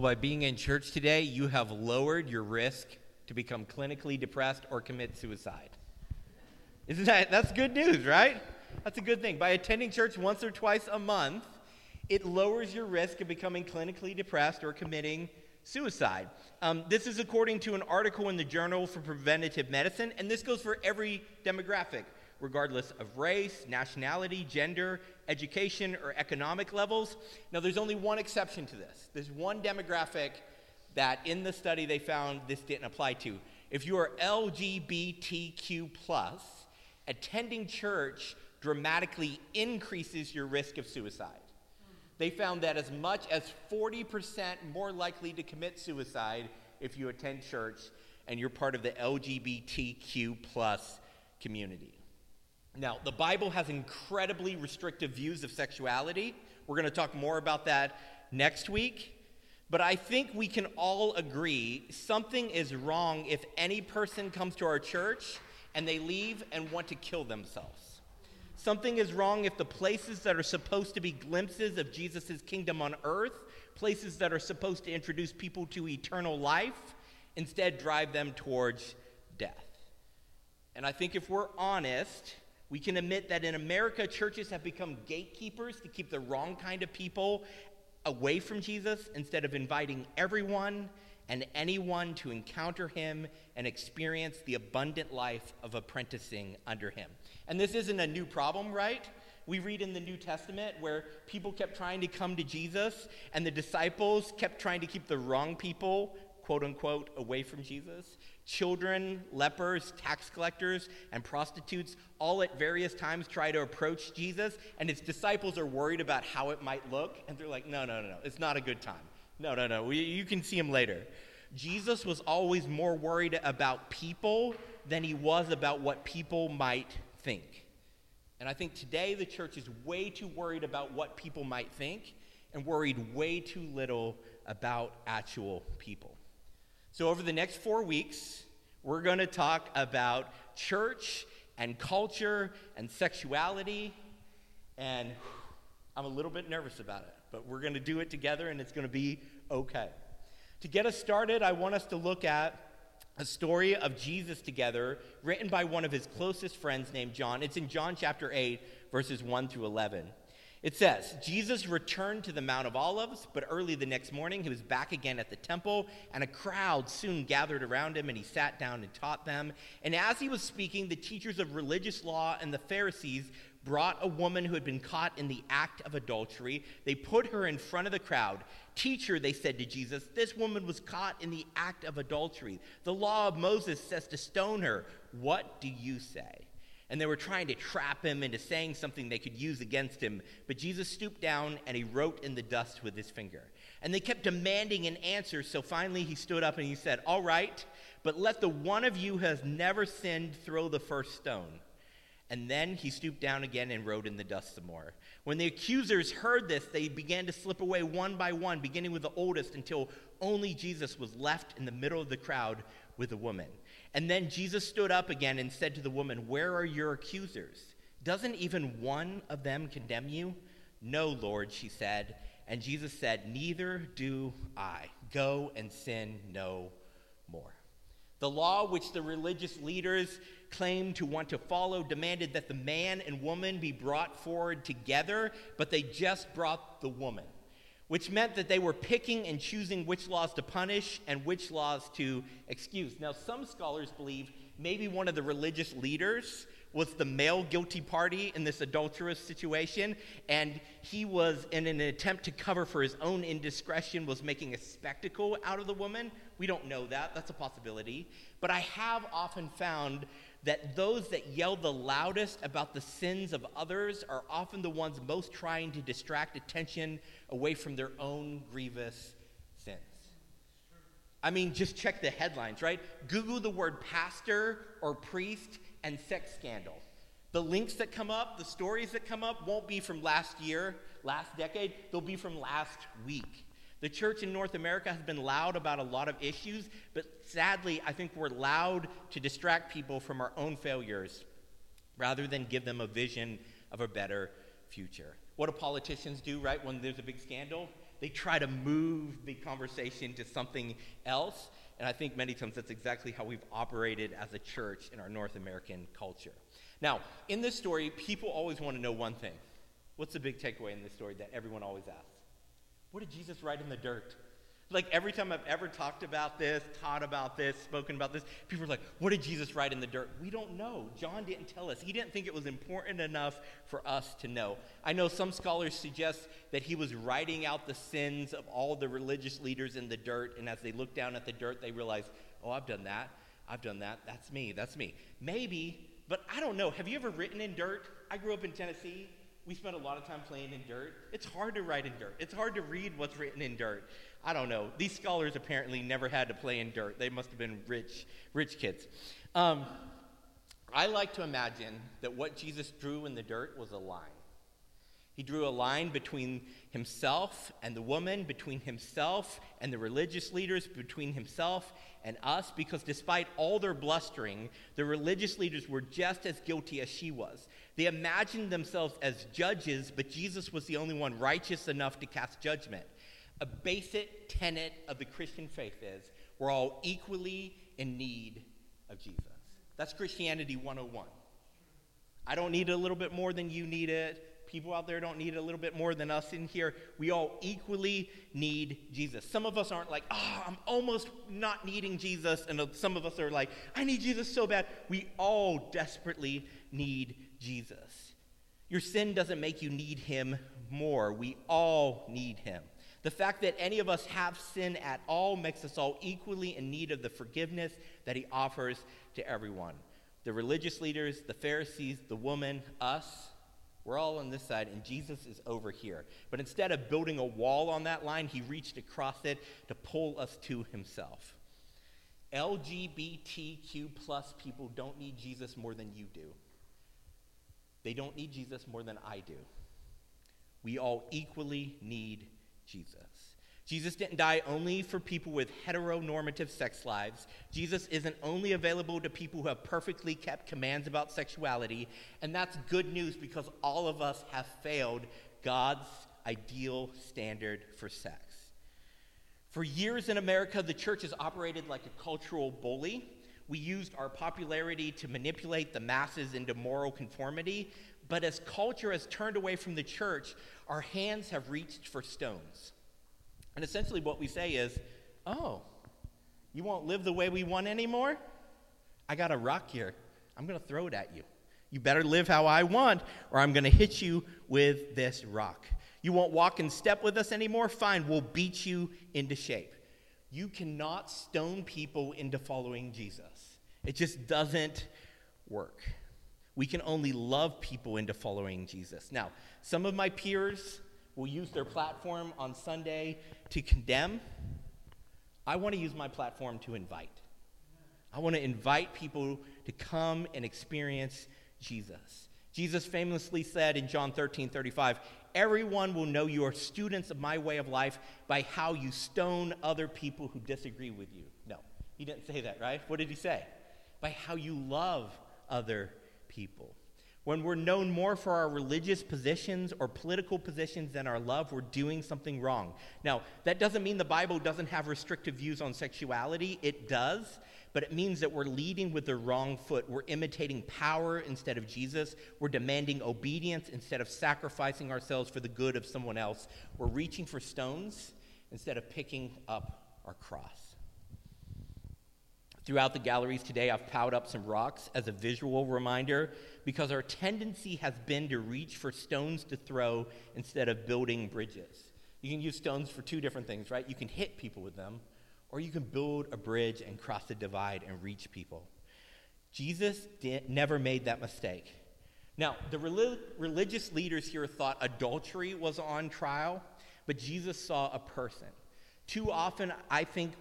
by being in church today, you have lowered your risk to become clinically depressed or commit suicide. Isn't that that's good news, right? That's a good thing. By attending church once or twice a month, it lowers your risk of becoming clinically depressed or committing suicide. Um, this is according to an article in the Journal for Preventative Medicine, and this goes for every demographic, regardless of race, nationality, gender, education, or economic levels. Now, there's only one exception to this. There's one demographic that in the study they found this didn't apply to. If you are LGBTQ, attending church dramatically increases your risk of suicide. They found that as much as 40% more likely to commit suicide if you attend church and you're part of the LGBTQ plus community. Now, the Bible has incredibly restrictive views of sexuality. We're going to talk more about that next week. But I think we can all agree something is wrong if any person comes to our church and they leave and want to kill themselves. Something is wrong if the places that are supposed to be glimpses of Jesus' kingdom on earth, places that are supposed to introduce people to eternal life, instead drive them towards death. And I think if we're honest, we can admit that in America, churches have become gatekeepers to keep the wrong kind of people away from Jesus instead of inviting everyone and anyone to encounter him and experience the abundant life of apprenticing under him. And this isn't a new problem, right? We read in the New Testament where people kept trying to come to Jesus, and the disciples kept trying to keep the wrong people, quote unquote, away from Jesus. Children, lepers, tax collectors, and prostitutes all at various times try to approach Jesus, and his disciples are worried about how it might look, and they're like, no, no, no, no, it's not a good time. No, no, no. We, you can see him later. Jesus was always more worried about people than he was about what people might think. And I think today the church is way too worried about what people might think and worried way too little about actual people. So, over the next four weeks, we're going to talk about church and culture and sexuality. And I'm a little bit nervous about it, but we're going to do it together and it's going to be okay. To get us started, I want us to look at a story of Jesus together written by one of his closest friends named John. It's in John chapter 8, verses 1 through 11. It says, Jesus returned to the Mount of Olives, but early the next morning he was back again at the temple, and a crowd soon gathered around him, and he sat down and taught them. And as he was speaking, the teachers of religious law and the Pharisees brought a woman who had been caught in the act of adultery. They put her in front of the crowd. Teacher, they said to Jesus, this woman was caught in the act of adultery. The law of Moses says to stone her. What do you say? And they were trying to trap him into saying something they could use against him. But Jesus stooped down and he wrote in the dust with his finger. And they kept demanding an answer. So finally he stood up and he said, All right, but let the one of you who has never sinned throw the first stone. And then he stooped down again and wrote in the dust some more. When the accusers heard this, they began to slip away one by one, beginning with the oldest, until only Jesus was left in the middle of the crowd with a woman. And then Jesus stood up again and said to the woman, Where are your accusers? Doesn't even one of them condemn you? No, Lord, she said. And Jesus said, Neither do I. Go and sin no more. The law which the religious leaders claimed to want to follow demanded that the man and woman be brought forward together, but they just brought the woman, which meant that they were picking and choosing which laws to punish and which laws to excuse. Now, some scholars believe maybe one of the religious leaders was the male guilty party in this adulterous situation and he was in an attempt to cover for his own indiscretion was making a spectacle out of the woman. We don't know that. That's a possibility. But i have often found that those that yell the loudest about the sins of others are often the ones most trying to distract attention away from their own grievous sins. I mean, just check the headlines, right? Google the word pastor or priest and sex scandal. The links that come up, the stories that come up, won't be from last year, last decade, they'll be from last week. The church in North America has been loud about a lot of issues, but sadly, I think we're loud to distract people from our own failures rather than give them a vision of a better future. What do politicians do, right, when there's a big scandal? they try to move the conversation to something else. And I think many times that's exactly how we've operated as a church in our North American culture. Now, in this story, people always want to know one thing. What's the big takeaway in this story that everyone always asks? What did Jesus write in the dirt? Like every time I've ever talked about this, taught about this, spoken about this, people are like, what did Jesus write in the dirt? We don't know. John didn't tell us. He didn't think it was important enough for us to know. I know some scholars suggest that he was writing out the sins of all the religious leaders in the dirt, and as they look down at the dirt, they realize, oh, I've done that. I've done that. That's me. That's me. Maybe, but I don't know. Have you ever written in dirt? I grew up in Tennessee we spend a lot of time playing in dirt. It's hard to write in dirt. It's hard to read what's written in dirt. I don't know. These scholars apparently never had to play in dirt. They must have been rich, rich kids. Um, I like to imagine that what Jesus drew in the dirt was a line. He drew a line between himself and the woman, between himself and the religious leaders, between himself and us, because despite all their blustering, the religious leaders were just as guilty as she was. They imagined themselves as judges, but Jesus was the only one righteous enough to cast judgment. A basic tenet of the Christian faith is we're all equally in need of Jesus. That's Christianity 101. I don't need it a little bit more than you need it. People out there don't need a little bit more than us in here. We all equally need Jesus. Some of us aren't like, oh, I'm almost not needing Jesus. And some of us are like, I need Jesus so bad. We all desperately need Jesus. Your sin doesn't make you need him more. We all need him. The fact that any of us have sin at all makes us all equally in need of the forgiveness that he offers to everyone. The religious leaders, the Pharisees, the woman, us, we're all on this side, and Jesus is over here. But instead of building a wall on that line, he reached across it to pull us to himself. LGBTQ plus people don't need Jesus more than you do. They don't need Jesus more than I do. We all equally need Jesus. Jesus didn't die only for people with heteronormative sex lives. Jesus isn't only available to people who have perfectly kept commands about sexuality. And that's good news because all of us have failed God's ideal standard for sex. For years in America, the church has operated like a cultural bully. We used our popularity to manipulate the masses into moral conformity. But as culture has turned away from the church, our hands have reached for stones. And essentially, what we say is, oh, you won't live the way we want anymore? I got a rock here. I'm going to throw it at you. You better live how I want, or I'm going to hit you with this rock. You won't walk in step with us anymore? Fine, we'll beat you into shape. You cannot stone people into following Jesus, it just doesn't work. We can only love people into following Jesus. Now, some of my peers will use their platform on Sunday to condemn. I want to use my platform to invite. I want to invite people to come and experience Jesus. Jesus famously said in John 13 35, Everyone will know you are students of my way of life by how you stone other people who disagree with you. No, he didn't say that, right? What did he say? By how you love other people. When we're known more for our religious positions or political positions than our love, we're doing something wrong. Now, that doesn't mean the Bible doesn't have restrictive views on sexuality. It does, but it means that we're leading with the wrong foot. We're imitating power instead of Jesus. We're demanding obedience instead of sacrificing ourselves for the good of someone else. We're reaching for stones instead of picking up our cross. Throughout the galleries today, I've piled up some rocks as a visual reminder because our tendency has been to reach for stones to throw instead of building bridges. You can use stones for two different things, right? You can hit people with them, or you can build a bridge and cross the divide and reach people. Jesus never made that mistake. Now, the religious leaders here thought adultery was on trial, but Jesus saw a person. Too often, I think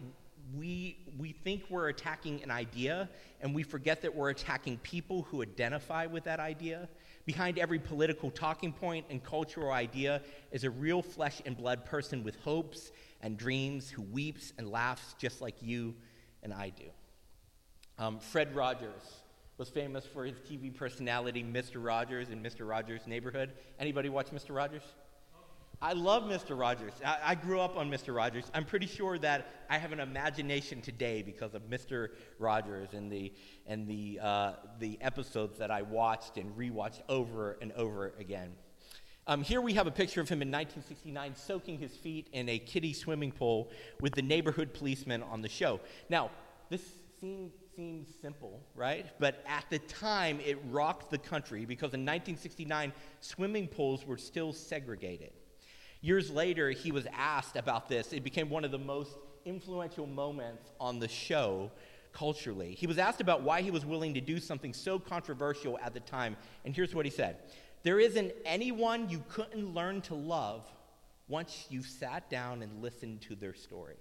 we, we think we're attacking an idea, and we forget that we're attacking people who identify with that idea. Behind every political talking point and cultural idea is a real flesh and blood person with hopes and dreams who weeps and laughs just like you and I do. Um, Fred Rogers was famous for his TV personality, Mr. Rogers, in Mr. Rogers' Neighborhood. Anybody watch Mr. Rogers? I love Mr. Rogers. I, I, grew up on Mr. Rogers. I'm pretty sure that I have an imagination today because of Mr. Rogers and the and the uh, the episodes that I watched and rewatched over and over again. Um, here we have a picture of him in 1969 soaking his feet in a kiddie swimming pool with the neighborhood policeman on the show. Now, this scene seems simple, right? But at the time, it rocked the country because in 1969, swimming pools were still segregated. Years later, he was asked about this. It became one of the most influential moments on the show culturally. He was asked about why he was willing to do something so controversial at the time, and here's what he said There isn't anyone you couldn't learn to love once you sat down and listened to their story.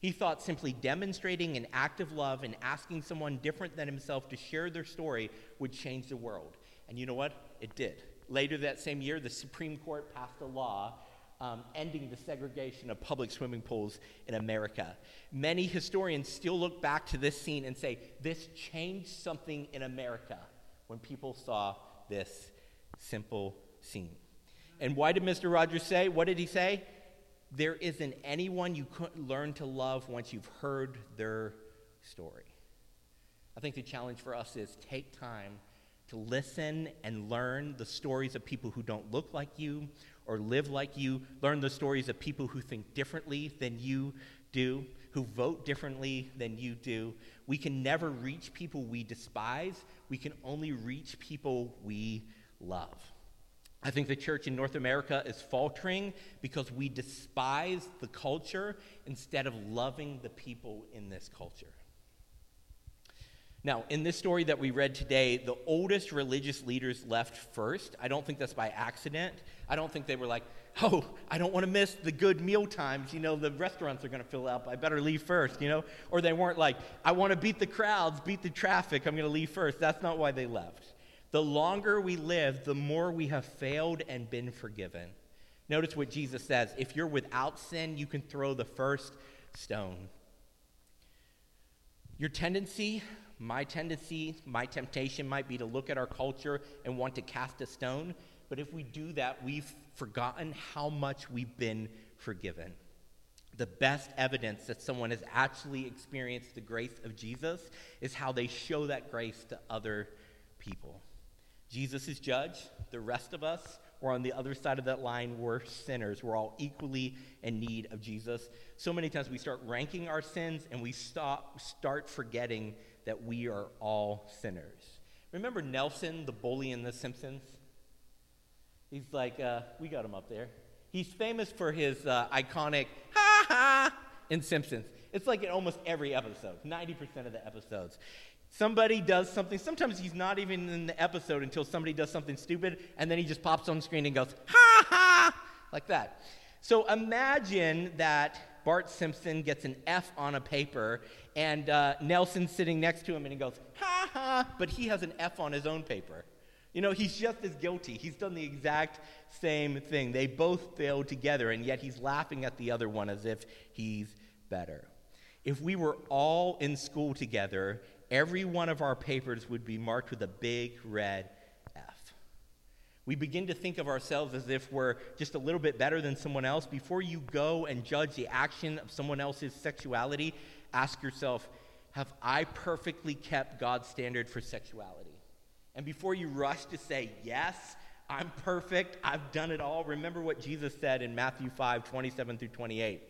He thought simply demonstrating an act of love and asking someone different than himself to share their story would change the world. And you know what? It did. Later that same year, the Supreme Court passed a law um, ending the segregation of public swimming pools in America. Many historians still look back to this scene and say, this changed something in America when people saw this simple scene. And why did Mr. Rogers say? What did he say? There isn't anyone you couldn't learn to love once you've heard their story. I think the challenge for us is take time to listen and learn the stories of people who don't look like you or live like you, learn the stories of people who think differently than you do, who vote differently than you do. We can never reach people we despise, we can only reach people we love. I think the church in North America is faltering because we despise the culture instead of loving the people in this culture. Now, in this story that we read today, the oldest religious leaders left first. I don't think that's by accident. I don't think they were like, oh, I don't want to miss the good meal times. You know, the restaurants are going to fill up. I better leave first, you know? Or they weren't like, I want to beat the crowds, beat the traffic. I'm going to leave first. That's not why they left. The longer we live, the more we have failed and been forgiven. Notice what Jesus says if you're without sin, you can throw the first stone. Your tendency my tendency, my temptation might be to look at our culture and want to cast a stone. But if we do that, we've forgotten how much we've been forgiven. The best evidence that someone has actually experienced the grace of Jesus is how they show that grace to other people. Jesus is judge. The rest of us, we're on the other side of that line. We're sinners. We're all equally in need of Jesus. So many times we start ranking our sins and we stop, start forgetting that we are all sinners. Remember Nelson, the bully in The Simpsons? He's like, uh, we got him up there. He's famous for his uh, iconic ha ha in Simpsons. It's like in almost every episode, 90% of the episodes. Somebody does something, sometimes he's not even in the episode until somebody does something stupid, and then he just pops on screen and goes, ha ha, like that. So imagine that Bart Simpson gets an F on a paper, and uh, Nelson's sitting next to him, and he goes, ha ha, but he has an F on his own paper. You know, he's just as guilty. He's done the exact same thing. They both failed together, and yet he's laughing at the other one as if he's better. If we were all in school together, every one of our papers would be marked with a big red we begin to think of ourselves as if we're just a little bit better than someone else. Before you go and judge the action of someone else's sexuality, ask yourself, have I perfectly kept God's standard for sexuality? And before you rush to say, yes, I'm perfect, I've done it all, remember what Jesus said in Matthew 5 27 through 28.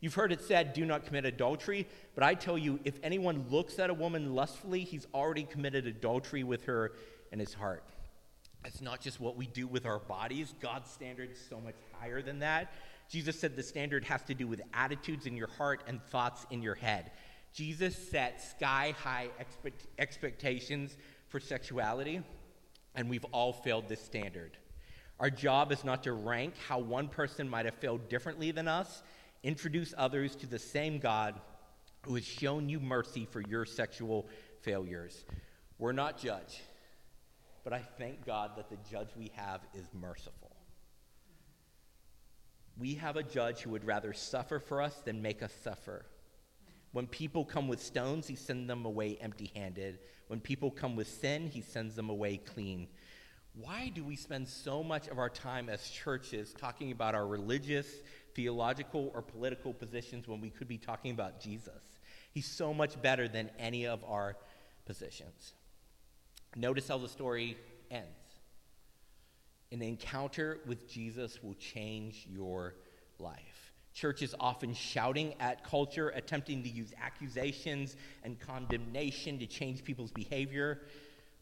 You've heard it said, do not commit adultery, but I tell you, if anyone looks at a woman lustfully, he's already committed adultery with her in his heart. It's not just what we do with our bodies. God's standard is so much higher than that. Jesus said the standard has to do with attitudes in your heart and thoughts in your head. Jesus set sky high expect- expectations for sexuality, and we've all failed this standard. Our job is not to rank how one person might have failed differently than us, introduce others to the same God who has shown you mercy for your sexual failures. We're not judge. But I thank God that the judge we have is merciful. We have a judge who would rather suffer for us than make us suffer. When people come with stones, he sends them away empty handed. When people come with sin, he sends them away clean. why do we spend so much of our time as churches talking about our religious, theological, or political positions when we could be talking about Jesus? He's so much better than any of our positions. Notice how the story ends. An encounter with Jesus will change your life. Church is often shouting at culture, attempting to use accusations and condemnation to change people's behavior.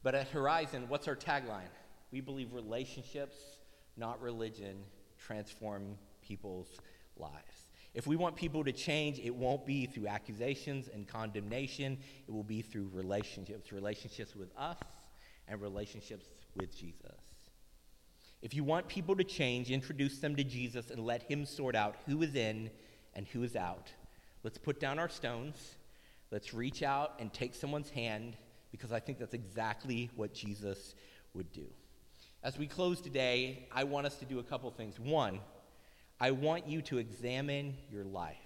But at Horizon, what's our tagline? We believe relationships, not religion, transform people's lives. If we want people to change, it won't be through accusations and condemnation. It will be through relationships relationships with us and relationships with Jesus. If you want people to change, introduce them to Jesus and let Him sort out who is in and who is out. Let's put down our stones. Let's reach out and take someone's hand because I think that's exactly what Jesus would do. As we close today, I want us to do a couple things. One, I want you to examine your life.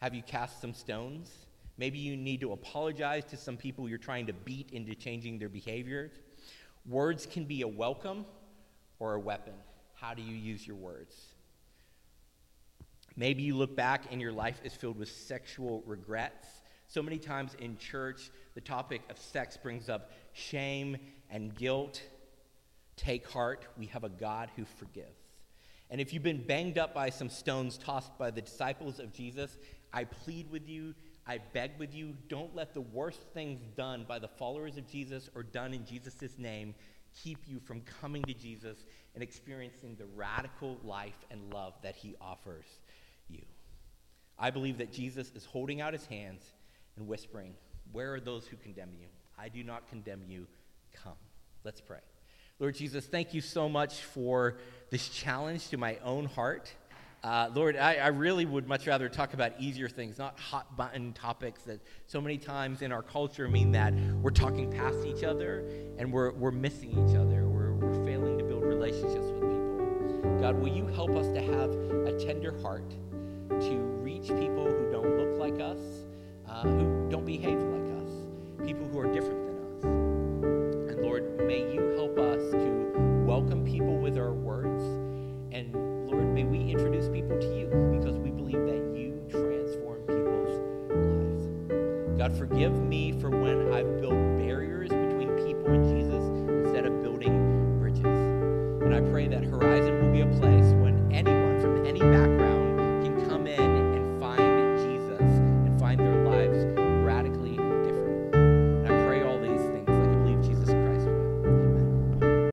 Have you cast some stones? Maybe you need to apologize to some people you're trying to beat into changing their behavior. Words can be a welcome or a weapon? How do you use your words? Maybe you look back and your life is filled with sexual regrets. So many times in church, the topic of sex brings up shame and guilt. Take heart, we have a God who forgives. And if you've been banged up by some stones tossed by the disciples of Jesus, I plead with you, I beg with you, don't let the worst things done by the followers of Jesus or done in Jesus' name keep you from coming to Jesus and experiencing the radical life and love that he offers you. I believe that Jesus is holding out his hands and whispering, Where are those who condemn you? I do not condemn you. Come. Let's pray. Lord Jesus, thank you so much for this challenge to my own heart. Uh, Lord, I, I, really would much rather talk about easier things, not hot button topics that so many times in our culture mean that we're talking past each other and we're, we're missing each other. We're, we're failing to build relationships with people. God, will you help us to have a tender heart to reach people who don't look like us, uh, who don't behave like us, people who are different